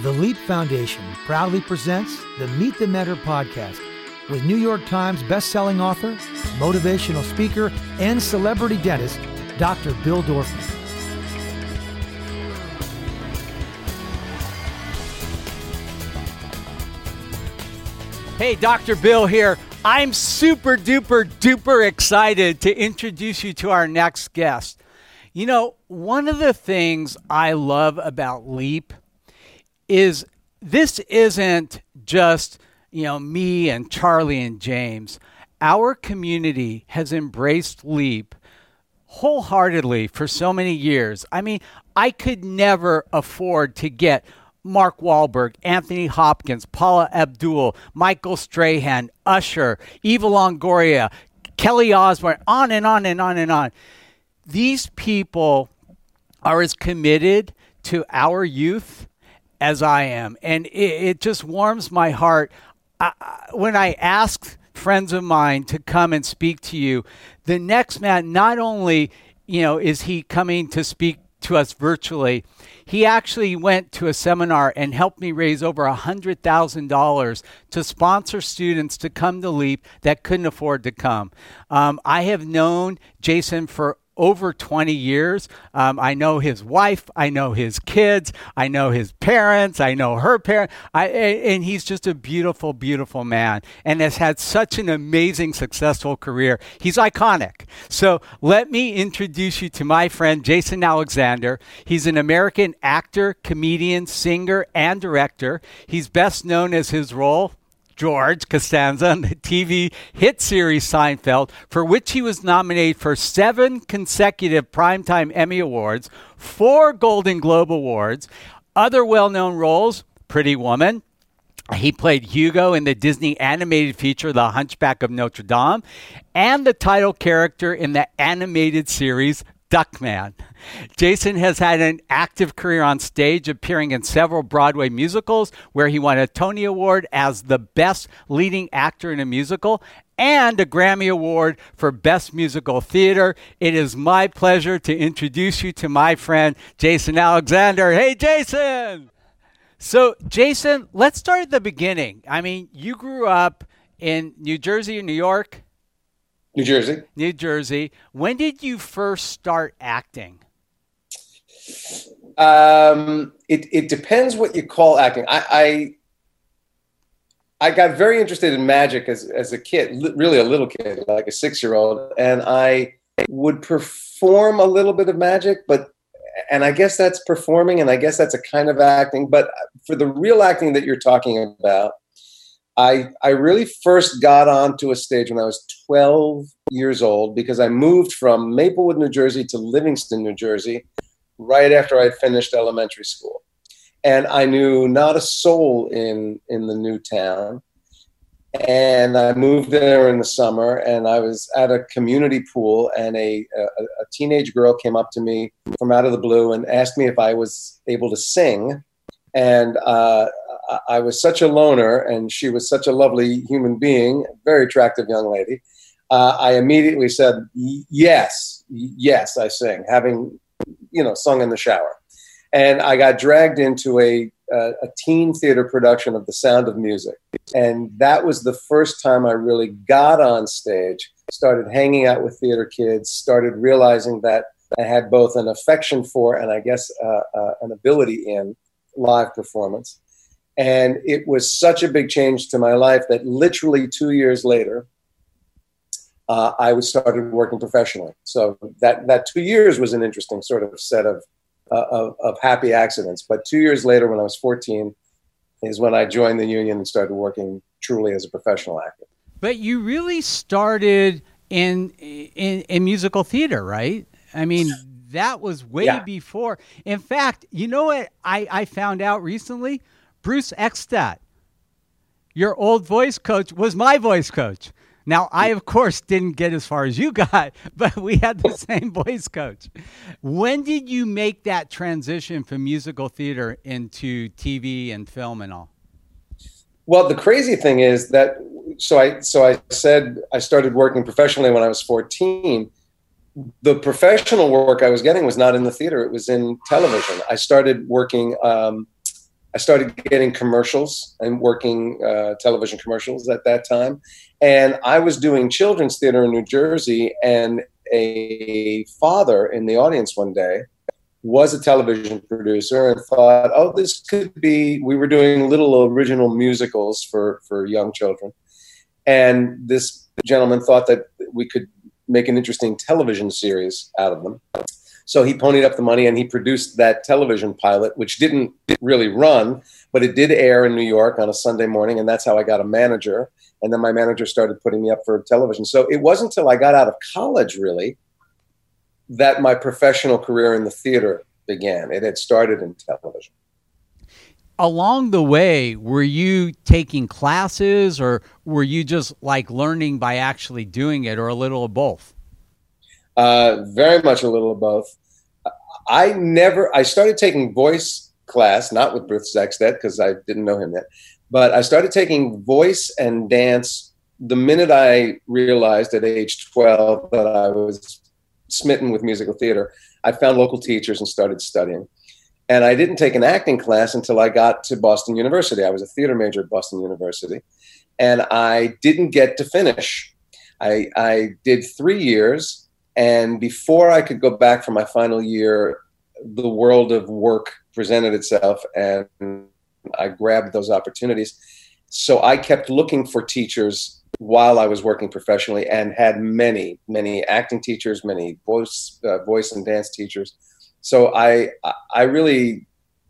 The Leap Foundation proudly presents the Meet the Mentor podcast with New York Times bestselling author, motivational speaker, and celebrity dentist, Dr. Bill Dorfman. Hey, Dr. Bill here. I'm super duper duper excited to introduce you to our next guest. You know, one of the things I love about Leap is this isn't just, you know, me and Charlie and James. Our community has embraced Leap wholeheartedly for so many years. I mean, I could never afford to get Mark Wahlberg, Anthony Hopkins, Paula Abdul, Michael Strahan, Usher, Eva Longoria, Kelly Osbourne, on and on and on and on. These people are as committed to our youth as I am. And it, it just warms my heart. I, when I ask friends of mine to come and speak to you, the next man, not only you know, is he coming to speak to us virtually. He actually went to a seminar and helped me raise over $100,000 to sponsor students to come to LEAP that couldn't afford to come. Um, I have known Jason for over 20 years. Um, I know his wife. I know his kids. I know his parents. I know her parents. I, and he's just a beautiful, beautiful man and has had such an amazing, successful career. He's iconic. So let me introduce you to my friend, Jason Alexander. He's an American actor, comedian, singer, and director. He's best known as his role George Costanza on the TV hit series Seinfeld, for which he was nominated for seven consecutive Primetime Emmy Awards, four Golden Globe Awards, other well known roles Pretty Woman. He played Hugo in the Disney animated feature The Hunchback of Notre Dame and the title character in the animated series Duckman. Jason has had an active career on stage, appearing in several Broadway musicals where he won a Tony Award as the best leading actor in a musical and a Grammy Award for Best Musical Theater. It is my pleasure to introduce you to my friend, Jason Alexander. Hey, Jason! So, Jason, let's start at the beginning. I mean, you grew up in New Jersey or New York? New Jersey. New Jersey. When did you first start acting? Um, it it depends what you call acting. I, I I got very interested in magic as as a kid, really a little kid, like a six year old, and I would perform a little bit of magic, but and I guess that's performing, and I guess that's a kind of acting. But for the real acting that you're talking about, I I really first got onto a stage when I was 12 years old because I moved from Maplewood, New Jersey to Livingston, New Jersey, right after I finished elementary school, and I knew not a soul in in the new town. And I moved there in the summer, and I was at a community pool, and a, a, a teenage girl came up to me from out of the blue and asked me if I was able to sing. And uh, I was such a loner, and she was such a lovely human being, very attractive young lady. Uh, I immediately said, "Yes, yes, I sing," having you know sung in the shower, and I got dragged into a a, teen theater production of The Sound of Music, and that was the first time I really got on stage. Started hanging out with theater kids. Started realizing that I had both an affection for and I guess uh, uh, an ability in live performance. And it was such a big change to my life that literally two years later, uh, I was started working professionally. So that that two years was an interesting sort of set of, uh, of, of happy accidents. But two years later, when I was 14, is when I joined the union and started working truly as a professional actor. But you really started in in, in musical theater, right? I mean, that was way yeah. before. In fact, you know what I, I found out recently? Bruce Eckstadt, your old voice coach, was my voice coach. Now, I, of course, didn't get as far as you got, but we had the same voice coach. When did you make that transition from musical theater into TV and film and all? Well, the crazy thing is that so I so I said I started working professionally when I was 14. The professional work I was getting was not in the theater; it was in television. I started working um, I started getting commercials and working uh, television commercials at that time. And I was doing children's theater in New Jersey, and a father in the audience one day was a television producer and thought, oh, this could be. We were doing little original musicals for, for young children. And this gentleman thought that we could make an interesting television series out of them. So he ponied up the money and he produced that television pilot, which didn't really run, but it did air in New York on a Sunday morning. And that's how I got a manager. And then my manager started putting me up for television. So it wasn't until I got out of college, really, that my professional career in the theater began. It had started in television. Along the way, were you taking classes or were you just like learning by actually doing it or a little of both? Uh, very much a little of both. I never, I started taking voice class, not with Bruce Zexted because I didn't know him yet, but I started taking voice and dance the minute I realized at age 12 that I was smitten with musical theater. I found local teachers and started studying. And I didn't take an acting class until I got to Boston University. I was a theater major at Boston University. And I didn't get to finish. I, I did three years and before I could go back for my final year, the world of work presented itself and I grabbed those opportunities. So I kept looking for teachers while I was working professionally and had many, many acting teachers, many voice, uh, voice and dance teachers. So I, I really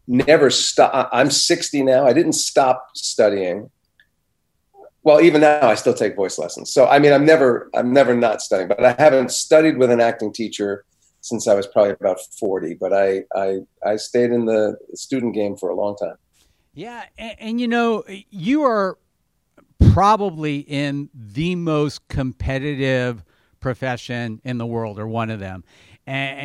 never stop. I'm 60 now. I didn't stop studying well even now i still take voice lessons. So i mean i'm never i'm never not studying but i haven't studied with an acting teacher since i was probably about 40 but i i i stayed in the student game for a long time. Yeah and, and you know you are probably in the most competitive profession in the world or one of them. And,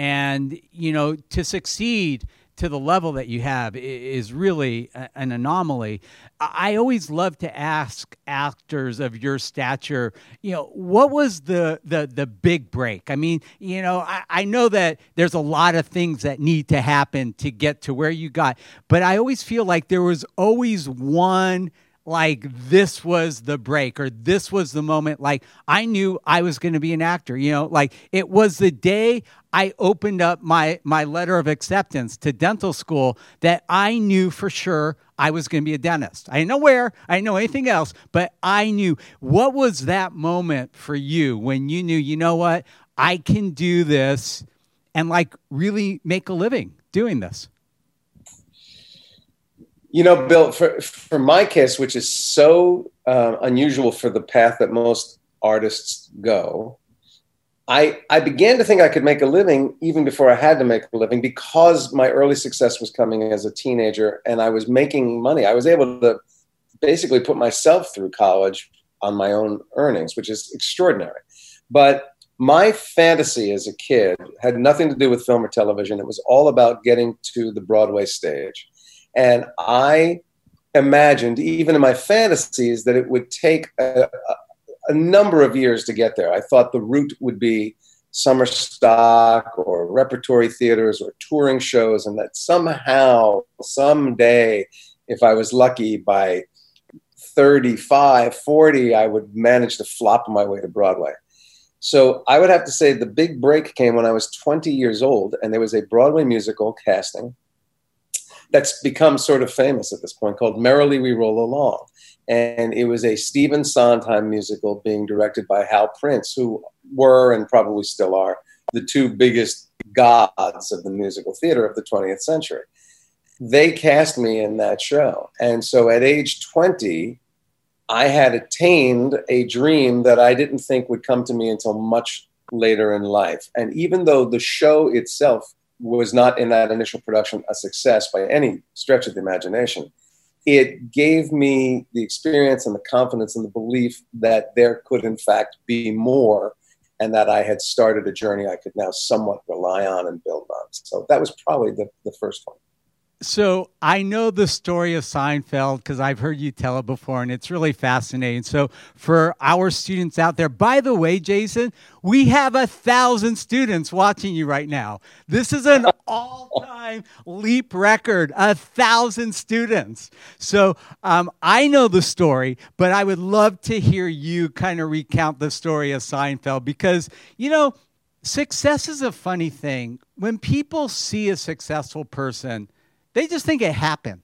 and you know to succeed to the level that you have is really an anomaly. I always love to ask actors of your stature, you know, what was the the the big break? I mean, you know, I, I know that there's a lot of things that need to happen to get to where you got, but I always feel like there was always one like this was the break or this was the moment. Like i knew i was going to be an actor you know? Like it was the day i opened up my my letter of acceptance to dental school that i knew for sure i was going to be a dentist. I didn't know where i didn't know anything else but i knew. What was that moment for you when you knew you know what? I can do this and like really make a living doing this you know, Bill, for, for my case, which is so uh, unusual for the path that most artists go, I, I began to think I could make a living even before I had to make a living because my early success was coming as a teenager and I was making money. I was able to basically put myself through college on my own earnings, which is extraordinary. But my fantasy as a kid had nothing to do with film or television. It was all about getting to the Broadway stage. And I imagined, even in my fantasies, that it would take a, a number of years to get there. I thought the route would be summer stock or repertory theaters or touring shows, and that somehow, someday, if I was lucky, by 35, 40, I would manage to flop my way to Broadway. So I would have to say the big break came when I was 20 years old, and there was a Broadway musical casting that's become sort of famous at this point called Merrily We Roll Along. And it was a Stephen Sondheim musical being directed by Hal Prince, who were and probably still are the two biggest gods of the musical theater of the 20th century. They cast me in that show. And so at age 20, I had attained a dream that I didn't think would come to me until much later in life. And even though the show itself was not in that initial production a success by any stretch of the imagination. It gave me the experience and the confidence and the belief that there could, in fact, be more and that I had started a journey I could now somewhat rely on and build on. So that was probably the, the first one. So I know the story of Seinfeld because I've heard you tell it before, and it's really fascinating. So for our students out there, by the way, Jason, we have a thousand students watching you right now. This is an all-time leap record, a thousand students. So um, I know the story, but I would love to hear you kind of recount the story of Seinfeld because you know success is a funny thing. When people see a successful person they just think it happened.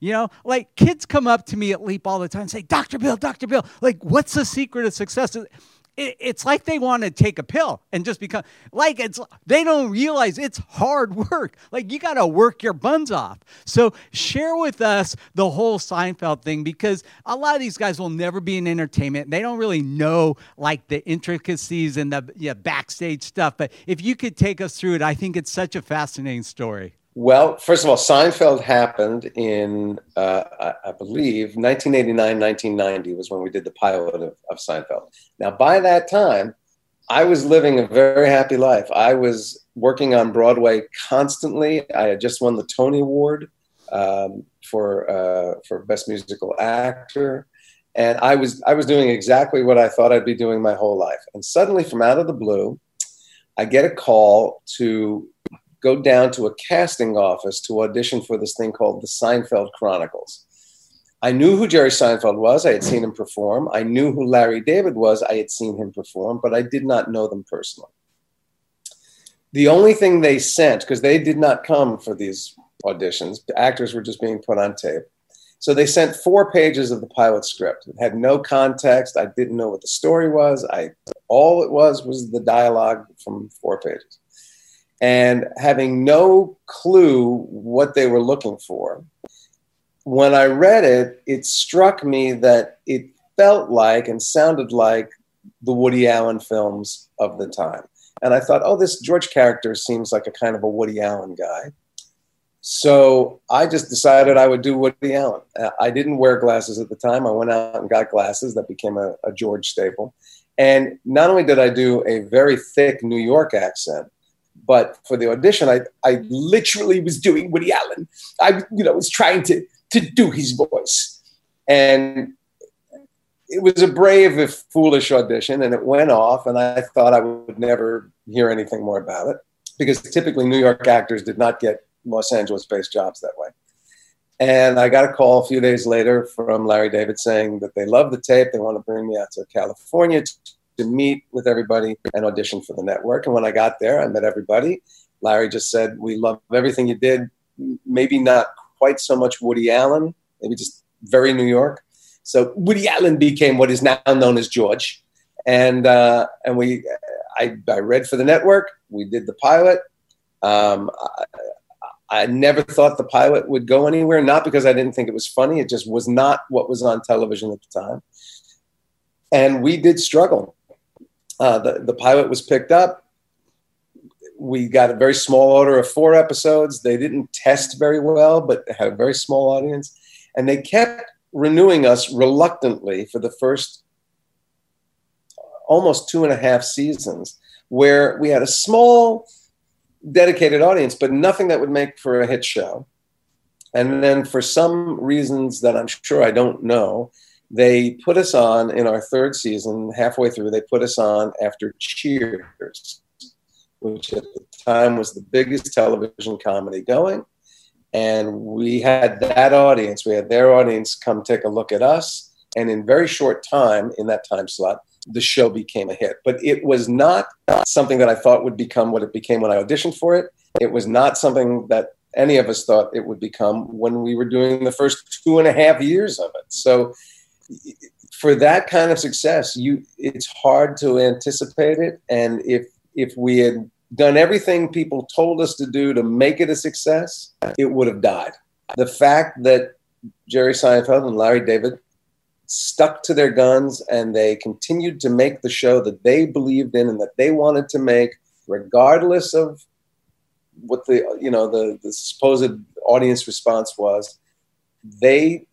You know, like kids come up to me at Leap all the time and say, Dr. Bill, Dr. Bill, like, what's the secret of success? It's like they want to take a pill and just become like it's they don't realize it's hard work like you got to work your buns off so share with us the whole seinfeld thing because a lot of these guys will never be in entertainment they don't really know like the intricacies and the yeah, backstage stuff but if you could take us through it i think it's such a fascinating story well, first of all, Seinfeld happened in, uh, I, believe, 1989, 1990 was when we did the pilot of, of, Seinfeld. Now, by that time, I was living a very happy life. I was working on Broadway constantly. I had just won the Tony Award um, for uh, for Best Musical Actor, and I was I was doing exactly what I thought I'd be doing my whole life. And suddenly, from out of the blue, I get a call to go down to a casting office to audition for this thing called the Seinfeld Chronicles. I knew who Jerry Seinfeld was. I had seen him perform. I knew who Larry David was. I had seen him perform, but I did not know them personally. The only thing they sent, because they did not come for these auditions, actors were just being put on tape. So they sent four pages of the pilot script. It had no context. I didn't know what the story was. I all it was was the dialogue from four pages and having no clue what they were looking for. When I read it, it struck me that it felt like and sounded like the Woody Allen films of the time. And I thought, oh, this George character seems like a kind of a Woody Allen guy. So I just decided I would do Woody Allen. I didn't wear glasses at the time. I went out and got glasses. That became a, a George staple. And not only did I do a very thick New York accent, but for the audition, I, I literally was doing Woody Allen. I you know was trying to to do his voice, and it was a brave if foolish audition, and it went off. And I thought I would never hear anything more about it because typically New York actors did not get Los Angeles-based jobs that way. And I got a call a few days later from Larry David saying that they love the tape. They want to bring me out to California to meet with everybody and audition for the network. And when I got there, I met everybody. Larry just said, We love everything you did. Maybe not quite so much Woody Allen, maybe just very New York. So Woody Allen became what is now known as George. And, uh, and we, I, I read for the network. We did the pilot. Um, I, I never thought the pilot would go anywhere, not because I didn't think it was funny. It just was not what was on television at the time. And we did struggle. Uh, the, the pilot was picked up. We got a very small order of four episodes. They didn't test very well, but had a very small audience. And they kept renewing us reluctantly for the first almost two and a half seasons, where we had a small, dedicated audience, but nothing that would make for a hit show. And then, for some reasons that I'm sure I don't know, they put us on in our third season, halfway through, they put us on after Cheers, which at the time was the biggest television comedy going. And we had that audience, we had their audience come take a look at us. And in very short time, in that time slot, the show became a hit. But it was not something that I thought would become what it became when I auditioned for it. It was not something that any of us thought it would become when we were doing the first two and a half years of it. So for that kind of success, you it's hard to anticipate it. And if if we had done everything people told us to do to make it a success, it would have died. The fact that Jerry Seinfeld and Larry David stuck to their guns and they continued to make the show that they believed in and that they wanted to make, regardless of what the you know the, the supposed audience response was, they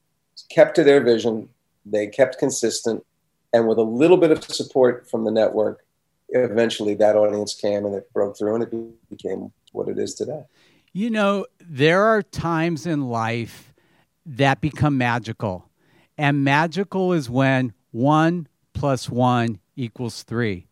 kept to their vision they kept consistent, and with a little bit of support from the network, eventually that audience came and it broke through and it became what it is today. You know, there are times in life that become magical. And magical is when one plus one equals three.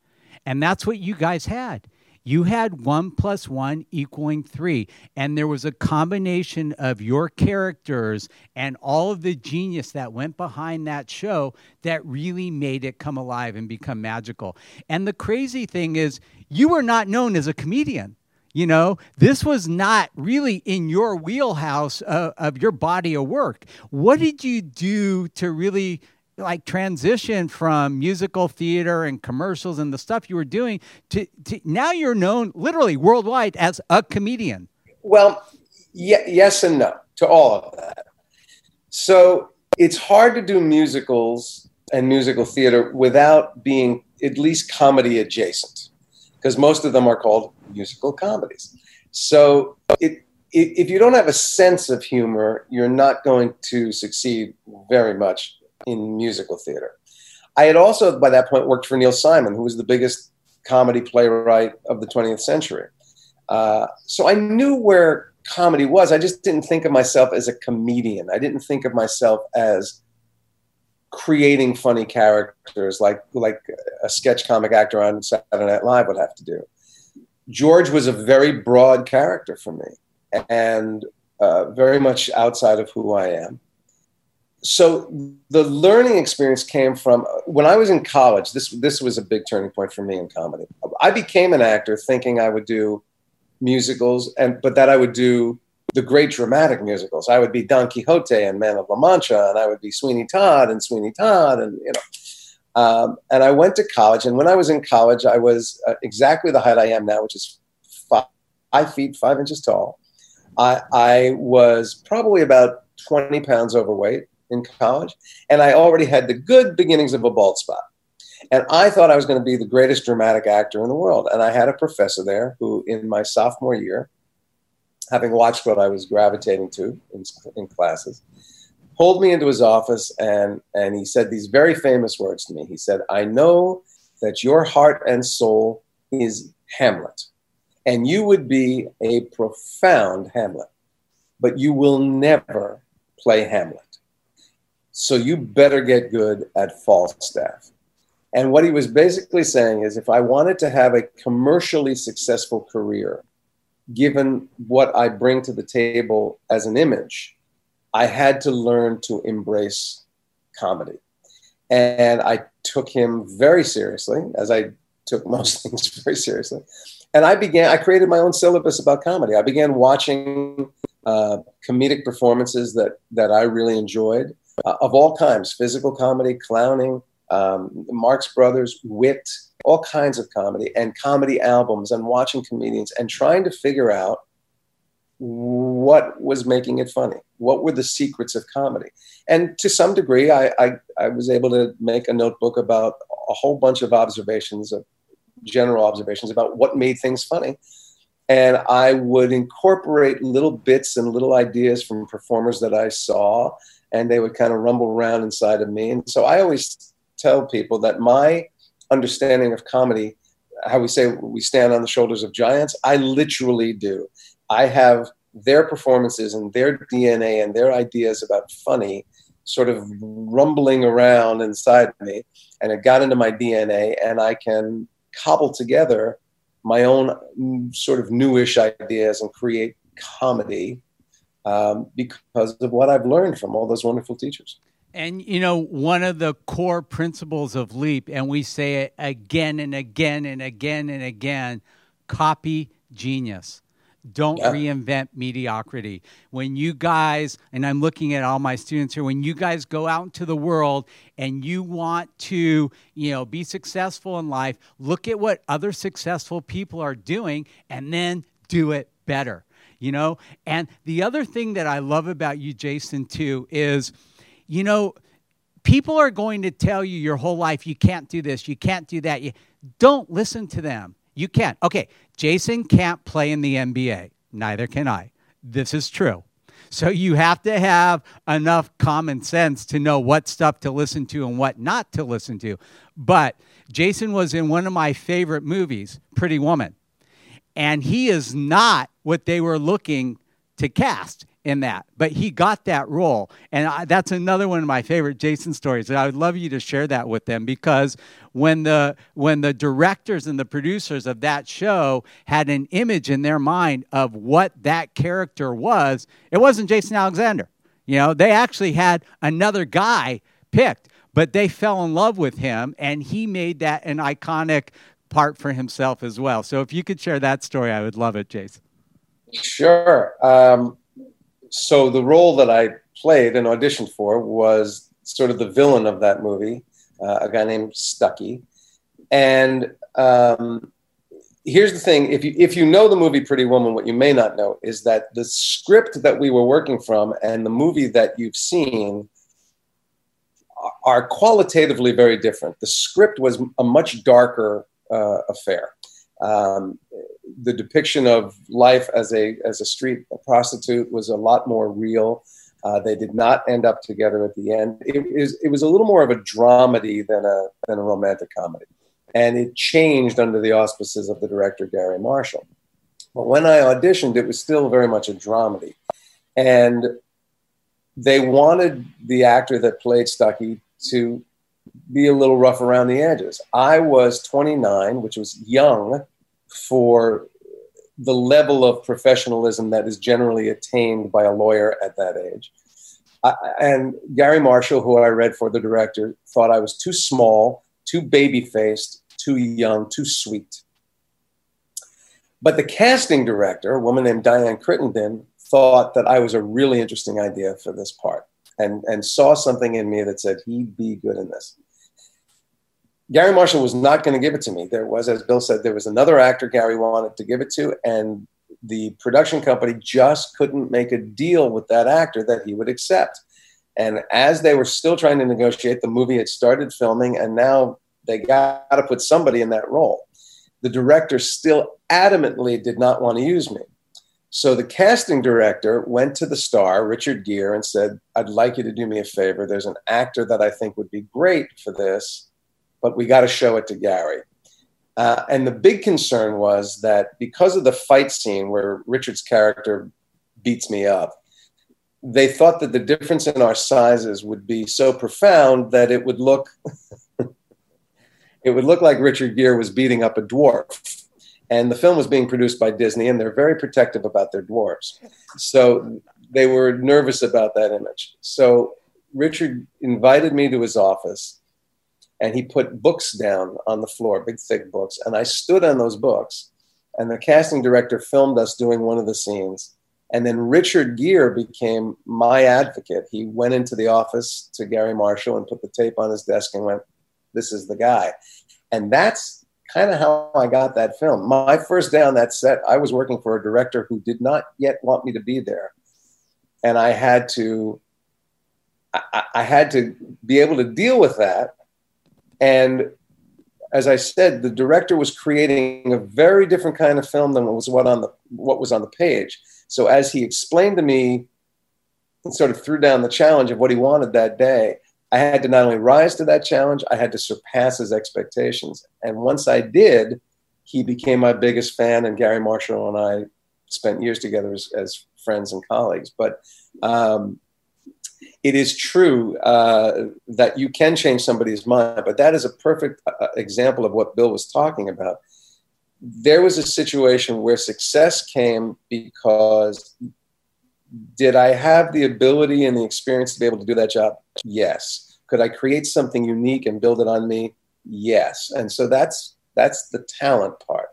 And that's what you guys had you had one plus one equaling three. And there was a combination of your characters and all of the genius that went behind that show that really made it come alive and become magical. And the crazy thing is, you were not known as a comedian. You know, this was not really in your wheelhouse of, of your body of work. What did you do to really like transition from musical theater and commercials and the stuff you were doing to, to now you're known literally worldwide as a comedian. Well, yeah, yes and no to all of that. So it's hard to do musicals and musical theater without being at least comedy adjacent, because most of them are called musical comedies. So it, if you don't have a sense of humor, you're not going to succeed very much in musical theater. I had also, by that point, worked for Neil Simon, who was the biggest comedy playwright of the 20th century. Uh, so I knew where comedy was. I just didn't think of myself as a comedian. I didn't think of myself as creating funny characters like like a sketch comic actor on Saturday Night Live would have to do. George was a very broad character for me and uh, very much outside of who I am so the learning experience came from when I was in college. This this was a big turning point for me in comedy. I became an actor thinking I would do musicals, and but that I would do the great dramatic musicals. I would be Don Quixote and Man of La Mancha, and I would be Sweeney Todd and Sweeney Todd, and you know. Um, and I went to college, and when I was in college, I was uh, exactly the height I am now, which is five, five feet five inches tall. I, I was probably about 20 pounds overweight in college, and I already had the good beginnings of a bald spot. And I thought I was going to be the greatest dramatic actor in the world. And I had a professor there who, in my sophomore year, having watched what I was gravitating to in, in classes, pulled me into his office and, and he said these very famous words to me. He said, I know that your heart and soul is Hamlet, and you would be a profound Hamlet, but you will never play Hamlet. So you better get good at Falstaff. And what he was basically saying is if I wanted to have a commercially successful career, given what I bring to the table as an image, I had to learn to embrace comedy. And I took him very seriously, as I took most things very seriously. And I began, I created my own syllabus about comedy. I began watching uh, comedic performances that, that I really enjoyed uh, of all kinds physical comedy, clowning, um, Marx Brothers, wit, all kinds of comedy, and comedy albums, and watching comedians and trying to figure out what was making it funny. What were the secrets of comedy? And to some degree, I, I, I was able to make a notebook about a whole bunch of observations, of general observations about what made things funny. And I would incorporate little bits and little ideas from performers that I saw and they would kind of rumble around inside of me. And so I always tell people that my understanding of comedy, how we say we stand on the shoulders of giants, I literally do. I have their performances and their DNA and their ideas about funny sort of rumbling around inside me. And it got into my DNA, and I can cobble together my own sort of newish ideas and create comedy um, because of what I've learned from all those wonderful teachers. And you know, one of the core principles of LEAP, and we say it again and again and again and again copy genius. Don't yeah. reinvent mediocrity. When you guys, and I'm looking at all my students here, when you guys go out into the world and you want to, you know, be successful in life, look at what other successful people are doing and then do it better you know? And the other thing that I love about you, Jason, too, is, you know, people are going to tell you your whole life, you can't do this, you can't do that. You, don't listen to them. You can't. Okay, Jason can't play in the NBA. Neither can I. This is true. So you have to have enough common sense to know what stuff to listen to and what not to listen to. But Jason was in one of my favorite movies, Pretty Woman and he is not what they were looking to cast in that, but he got that role. And I, that's another one of my favorite Jason stories. And I would love you to share that with them because when the when the directors and the producers of that show had an image in their mind of what that character was, it wasn't Jason Alexander. You know, they actually had another guy picked, but they fell in love with him and he made that an iconic part for himself as well. So if you could share that story, I would love it, Jason. Sure. Um, so the role that I played and auditioned for was sort of the villain of that movie, uh, a guy named Stucky. And um, here's the thing: if you if you know the movie Pretty Woman, what you may not know is that the script that we were working from and the movie that you've seen are qualitatively very different. The script was a much darker uh, affair. Um, the depiction of life as a as a street prostitute was a lot more real. Uh, they did not end up together at the end. It, is, it was a little more of a dramedy than a than a romantic comedy, and it changed under the auspices of the director Garry Marshall. But when I auditioned, it was still very much a dramedy, and they wanted the actor that played Stucky to be a little rough around the edges. I was 29, which was young for the level of professionalism that is generally attained by a lawyer at that age. I, and Garry Marshall, who I read for the director, thought I was too small, too baby faced, too young, too sweet. But the casting director, a woman named Dianne Crittenden, thought that I was a really interesting idea for this part and, and saw something in me that said he'd be good in this. Garry Marshall was not going to give it to me. There was, as Bill said, there was another actor Garry wanted to give it to, and the production company just couldn't make a deal with that actor that he would accept. And as they were still trying to negotiate, the movie had started filming, and now they got to put somebody in that role. The director still adamantly did not want to use me. So the casting director went to the star, Richard Gere, and said, I'd like you to do me a favor. There's an actor that I think would be great for this but we got to show it to Garry. Uh, and the big concern was that because of the fight scene where Richard's character beats me up, they thought that the difference in our sizes would be so profound that it would look it would look like Richard Gere was beating up a dwarf. And the film was being produced by Disney, and they're very protective about their dwarves. So they were nervous about that image. So Richard invited me to his office and he put books down on the floor, big thick books. And I stood on those books, and the casting director filmed us doing one of the scenes. And then Richard Gere became my advocate. He went into the office to Garry Marshall and put the tape on his desk and went, This is the guy. And that's kind of how I got that film. My first day on that set, I was working for a director who did not yet want me to be there. And I had to I, I had to be able to deal with that and as I said, the director was creating a very different kind of film than what was what on the what was on the page. So as he explained to me and sort of threw down the challenge of what he wanted that day, I had to not only rise to that challenge, I had to surpass his expectations. And once I did, he became my biggest fan, and Garry Marshall and I spent years together as, as friends and colleagues. But um, it is true uh, that you can change somebody's mind, but that is a perfect uh, uh, example of what Bill was talking about. There was a situation where success came because did I have the ability and the experience to be able to do that job? Yes. Could I create something unique and build it on me? Yes. And so that's that's the talent part.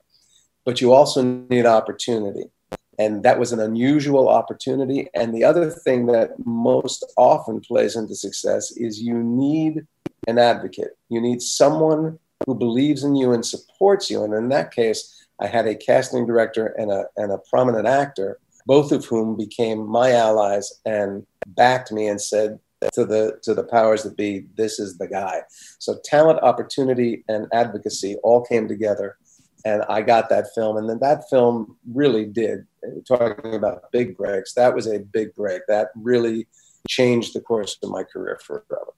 But you also need opportunity and that was an unusual opportunity. And the other thing that most often plays into success is you need an advocate. You need someone who believes in you and supports you. And in that case, I had a casting director and a, and a prominent actor, both of whom became my allies and backed me and said to the to the powers that be, this is the guy. So talent, opportunity, and advocacy all came together and I got that film. And then that film really did. Talking about big breaks, that was a big break. That really changed the course of my career forever.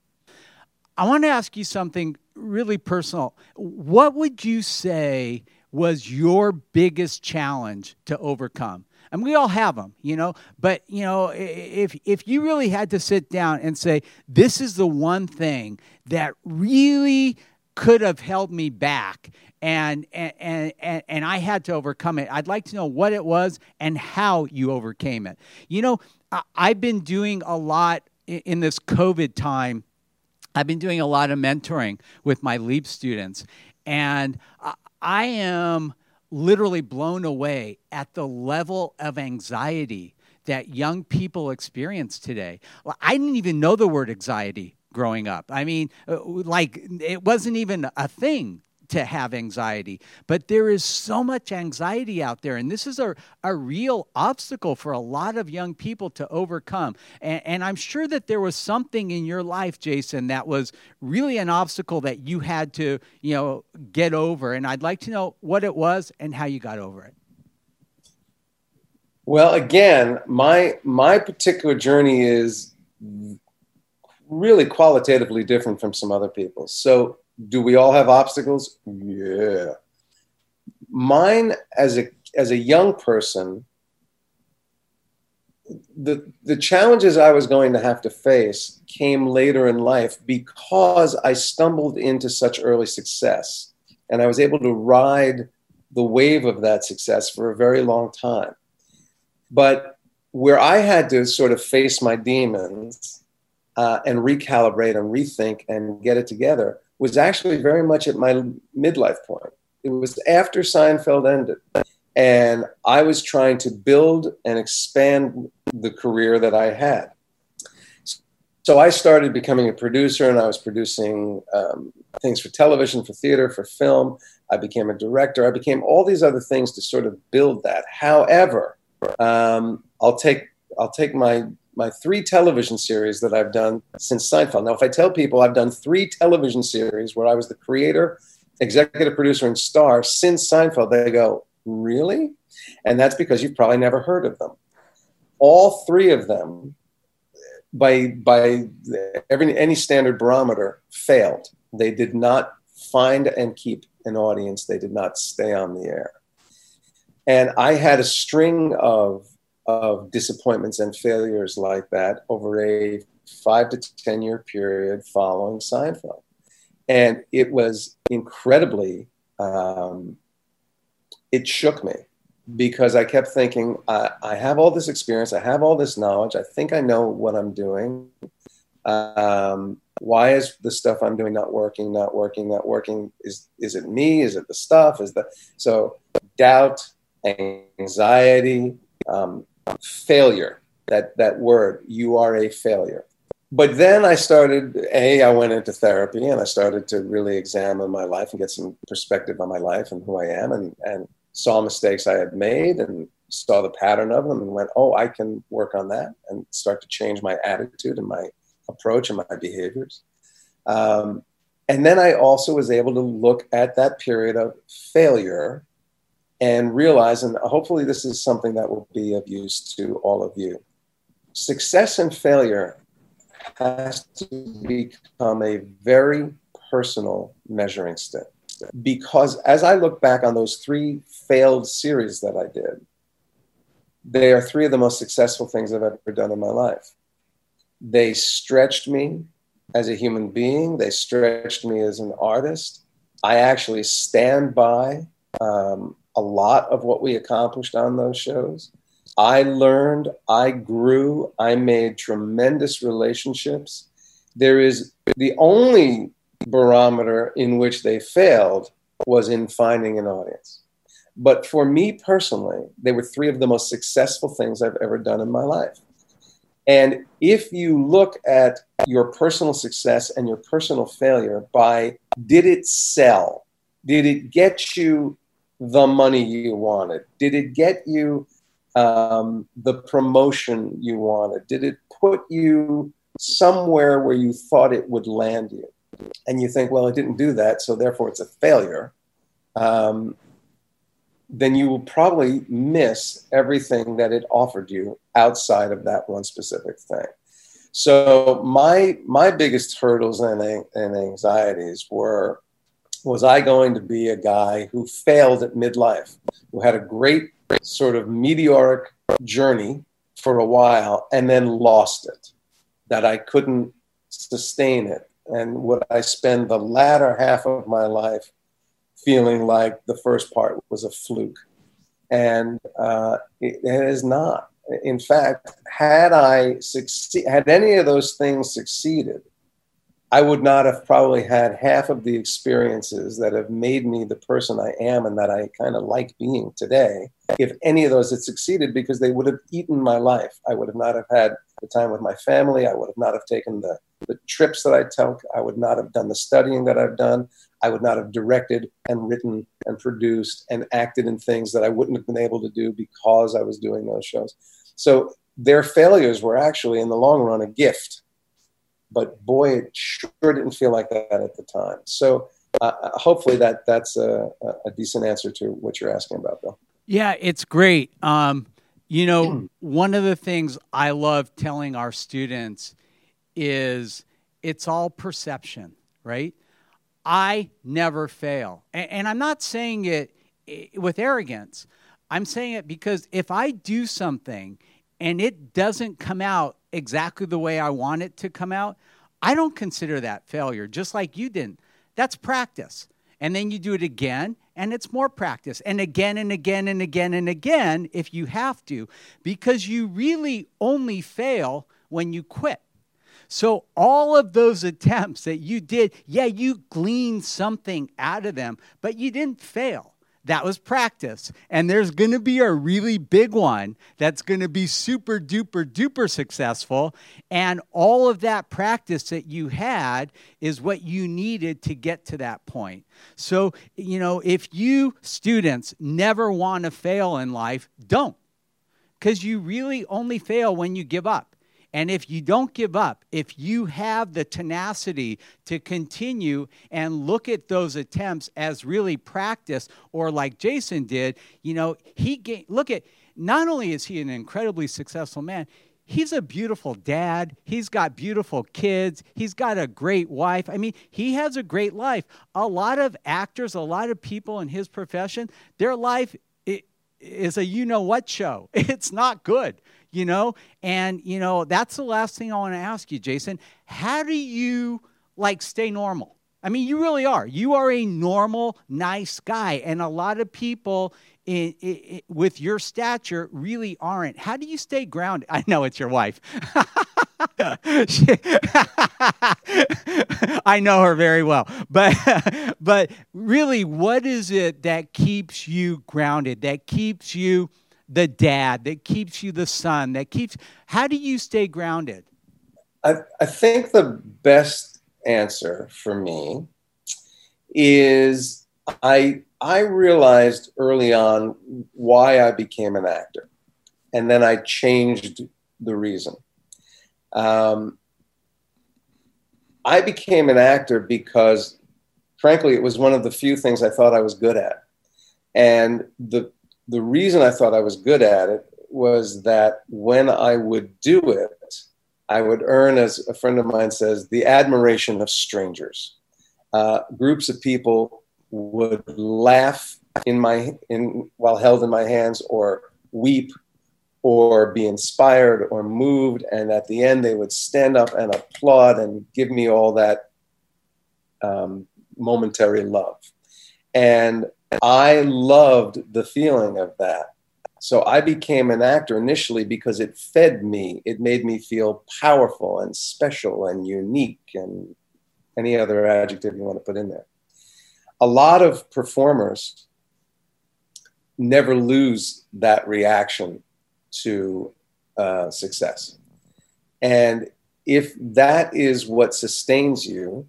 I want to ask you something really personal. What would you say was your biggest challenge to overcome? And we all have them, you know. But you know, if if you really had to sit down and say, this is the one thing that really could have held me back and and and and I had to overcome it. I'd like to know what it was and how you overcame it. You know, I've been doing a lot in this COVID time. I've been doing a lot of mentoring with my LEAP students, and I am literally blown away at the level of anxiety that young people experience today. I didn't even know the word anxiety growing up. I mean, uh, like it wasn't even a thing to have anxiety. But there is so much anxiety out there, and this is a, a real obstacle for a lot of young people to overcome. And, and I'm sure that there was something in your life, Jason, that was really an obstacle that you had to, you know, get over. And I'd like to know what it was and how you got over it. Well, again, my my particular journey is really qualitatively different from some other people. So do we all have obstacles? Yeah. Mine as a as a young person, the the challenges I was going to have to face came later in life because I stumbled into such early success and I was able to ride the wave of that success for a very long time. But where I had to sort of face my demons uh, and recalibrate and rethink and get it together was actually very much at my midlife point. It was after Seinfeld ended. And I was trying to build and expand the career that I had. So I started becoming a producer and I was producing um, things for television, for theater, for film. I became a director. I became all these other things to sort of build that. However, um, I'll take I'll take my my three television series that I've done since Seinfeld. Now, if I tell people I've done three television series where I was the creator, executive producer, and star since Seinfeld, they go, Really? And that's because you've probably never heard of them. All three of them, by, by every, any standard barometer, failed. They did not find and keep an audience, they did not stay on the air. And I had a string of of disappointments and failures like that over a five to 10 year period following Seinfeld. And it was incredibly, um, it shook me because I kept thinking, I, I, have all this experience, I have all this knowledge, I think I know what I'm doing. Um, why is the stuff I'm doing not working, not working, not working? Is, is it me? Is it the stuff? Is the so doubt, anxiety, um, failure that that word you are a failure. But then i started a i went into therapy and i started to really examine my life and get some perspective on my life and who i am and and saw mistakes i had made and saw the pattern of them and went oh i can work on that and start to change my attitude and my approach and my behaviors. Um, and then i also was able to look at that period of failure and realize, and hopefully this is something that will be of use to all of you. Success and failure has to become a very personal measuring stick. Because as I look back on those three failed series that I did, they are three of the most successful things I've ever done in my life. They stretched me as a human being, they stretched me as an artist. I actually stand by um, a lot of what we accomplished on those shows. I learned, I grew, I made tremendous relationships. There is the only barometer in which they failed was in finding an audience. But for me personally, they were three of the most successful things I've ever done in my life. And if you look at your personal success and your personal failure by did it sell? Did it get you the money you wanted? Did it get you um, the promotion you wanted? Did it put you somewhere where you thought it would land you? And you think, well, it didn't do that, so therefore it's a failure. Um, then you will probably miss everything that it offered you outside of that one specific thing. So my my biggest hurdles and, and anxieties were was I going to be a guy who failed at midlife, who had a great sort of meteoric journey for a while and then lost it, that I couldn't sustain it. And would I spend the latter half of my life feeling like the first part was a fluke? And uh, it, it is not. In fact, had I succeed, had any of those things succeeded, I would not have probably had half of the experiences that have made me the person I am and that I kind of like being today if any of those had succeeded because they would have eaten my life. I would have not have had the time with my family. I would have not have taken the, the trips that I took. I would not have done the studying that I've done. I would not have directed and written and produced and acted in things that I wouldn't have been able to do because I was doing those shows. So their failures were actually, in the long run, a gift but boy, it sure didn't feel like that at the time. So uh, uh, hopefully that that's a, a, decent answer to what you're asking about, Bill. Yeah, it's great. Um, you know, one of the things I love telling our students is it's all perception, right? I never fail. And, and I'm not saying it with arrogance. I'm saying it because if I do something and it doesn't come out exactly the way I want it to come out, I don't consider that failure, just like you didn't. That's practice. And then you do it again, and it's more practice, and again and again and again and again if you have to, because you really only fail when you quit. So, all of those attempts that you did, yeah, you gleaned something out of them, but you didn't fail. That was practice. And there's going to be a really big one that's going to be super duper duper successful. And all of that practice that you had is what you needed to get to that point. So, you know, if you students never want to fail in life, don't. Because you really only fail when you give up. And if you don't give up, if you have the tenacity to continue and look at those attempts as really practice, or like Jason did, you know, he look at not only is he an incredibly successful man, he's a beautiful dad. He's got beautiful kids. He's got a great wife. I mean, he has a great life. A lot of actors, a lot of people in his profession, their life is a you know what show. It's not good you know? And, you know, that's the last thing I want to ask you, Jason. How do you, like, stay normal? I mean, you really are. You are a normal, nice guy. And a lot of people in, in, with your stature really aren't. How do you stay grounded? I know it's your wife. I know her very well. But but really what is it that keeps you grounded? That keeps you the dad, that keeps you the son, that keeps. How do you stay grounded? I, I think the best answer for me is I I realized early on why I became an actor, and then I changed the reason. Um, I became an actor because, frankly, it was one of the few things I thought I was good at, and the the reason I thought I was good at it was that when I would do it, I would earn, as a friend of mine says, the admiration of strangers. Uh, groups of people would laugh in my in while held in my hands, or weep, or be inspired or moved, and at the end they would stand up and applaud and give me all that um, momentary love. And I loved the feeling of that. So I became an actor initially because it fed me. It made me feel powerful and special and unique and any other adjective you want to put in there. A lot of performers never lose that reaction to uh, success. And if that is what sustains you,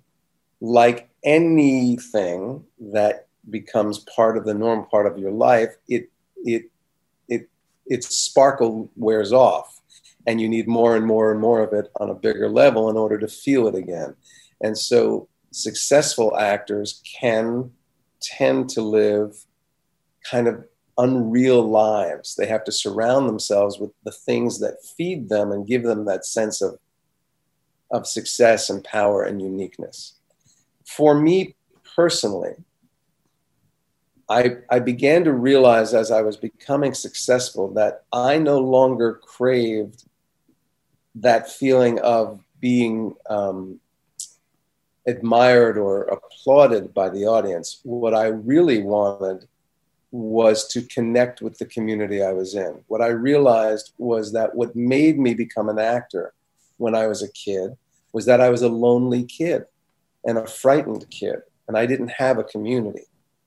like anything that becomes part of the normal part of your life, it it it its sparkle wears off, and you need more and more and more of it on a bigger level in order to feel it again. And so, successful actors can tend to live kind of unreal lives. They have to surround themselves with the things that feed them and give them that sense of of success and power and uniqueness. For me personally, I, I began to realize as I was becoming successful that I no longer craved that feeling of being um, admired or applauded by the audience. What I really wanted was to connect with the community I was in. What I realized was that what made me become an actor when I was a kid was that I was a lonely kid and a frightened kid, and I didn't have a community.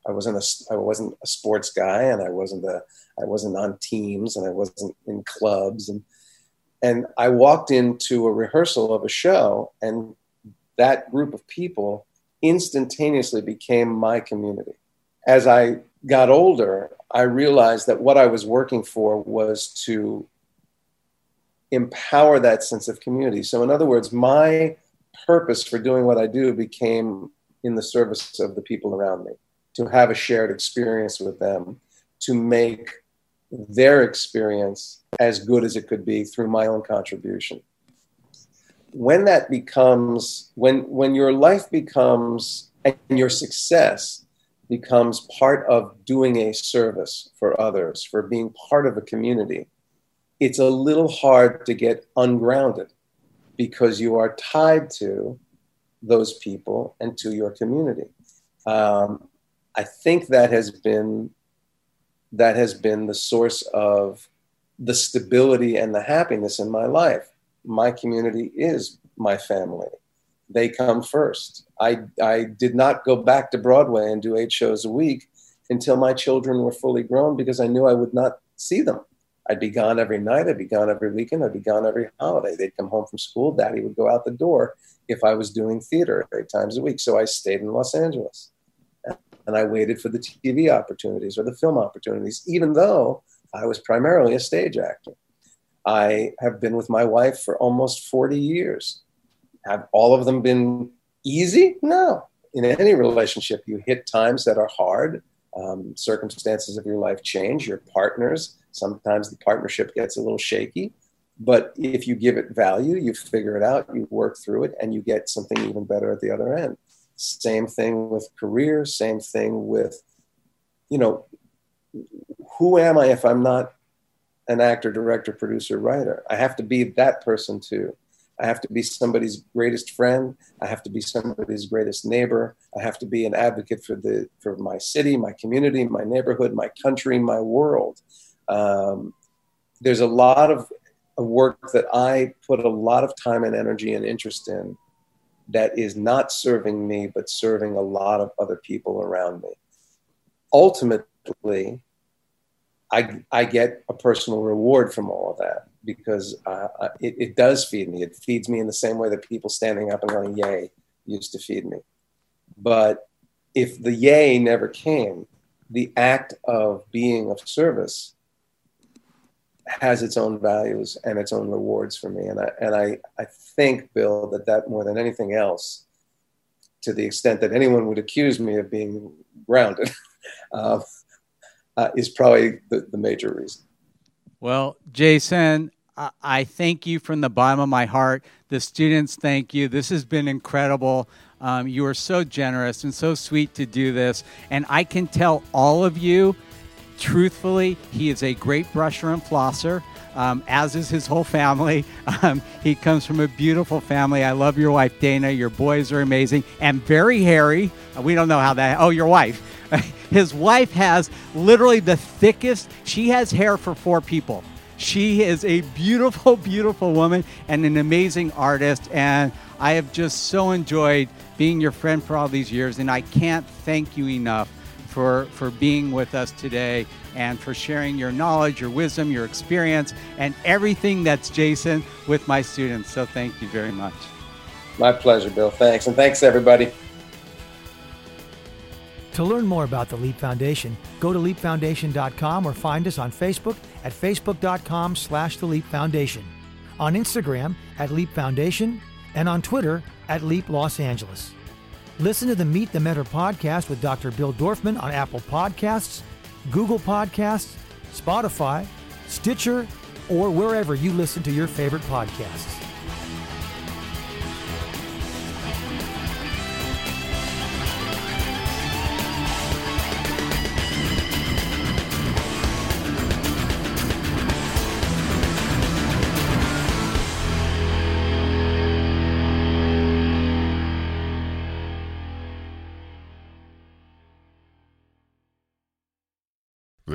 I wasn't a I wasn't a sports guy, and I wasn't a I wasn't on teams, and I wasn't in clubs, and and I walked into a rehearsal of a show, and that group of people instantaneously became my community. As I got older, I realized that what I was working for was to empower that sense of community. So, in other words, my purpose for doing what I do became in the service of the people around me, to have a shared experience with them, to make their experience as good as it could be through my own contribution. When that becomes, when, when your life becomes, and your success becomes part of doing a service for others, for being part of a community, it's a little hard to get ungrounded because you are tied to those people and to your community. Um, I think that has been that has been the source of the stability and the happiness in my life. My community is my family they come first. I, I did not go back to Broadway and do eight shows a week until my children were fully grown because I knew I would not see them. I'd be gone every night, I'd be gone every weekend, I'd be gone every holiday. They'd come home from school, daddy would go out the door if I was doing theater eight times a week. So I stayed in Los Angeles and I waited for the TV opportunities or the film opportunities, even though I was primarily a stage actor. I have been with my wife for almost 40 years. Have all of them been easy? No. In any relationship, you hit times that are hard. Um, circumstances of your life change. Your partners, sometimes the partnership gets a little shaky. But if you give it value, you figure it out, you work through it, and you get something even better at the other end. Same thing with career, same thing with, you know, who am I if I'm not an actor, director, producer, writer? I have to be that person too. I have to be somebody's greatest friend. I have to be somebody's greatest neighbor. I have to be an advocate for the for my city, my community, my neighborhood, my country, my world. Um, there's a lot of, of work that I put a lot of time and energy and interest in that is not serving me, but serving a lot of other people around me. Ultimately, I, I get a personal reward from all of that because uh, it, it does feed me. It feeds me in the same way that people standing up and going, yay, used to feed me. But if the yay never came, the act of being of service has its own values and its own rewards for me. And I, and I, I think, Bill, that that more than anything else, to the extent that anyone would accuse me of being grounded, uh, uh, is probably the, the major reason. Well, Jason, I thank you from the bottom of my heart. The students thank you. This has been incredible. Um, you are so generous and so sweet to do this. And I can tell all of you, truthfully, he is a great brusher and flosser. Um, as is his whole family. Um, he comes from a beautiful family. I love your wife, Dana. Your boys are amazing and very hairy. We don't know how that. Oh, your wife. His wife has literally the thickest, she has hair for four people. She is a beautiful, beautiful woman and an amazing artist. And I have just so enjoyed being your friend for all these years. And I can't thank you enough for, for being with us today and for sharing your knowledge, your wisdom, your experience, and everything that's Jason with my students. So thank you very much. My pleasure, Bill. Thanks. And thanks, everybody. To learn more about the Leap Foundation, go to leapfoundation.com or find us on Facebook at facebook.com slash the Leap Foundation, on Instagram at Leap Foundation, and on Twitter at Leap Los Angeles. Listen to the Meet the Mentor podcast with Dr. Bill Dorfman on Apple Podcasts, Google Podcasts, Spotify, Stitcher, or wherever you listen to your favorite podcasts.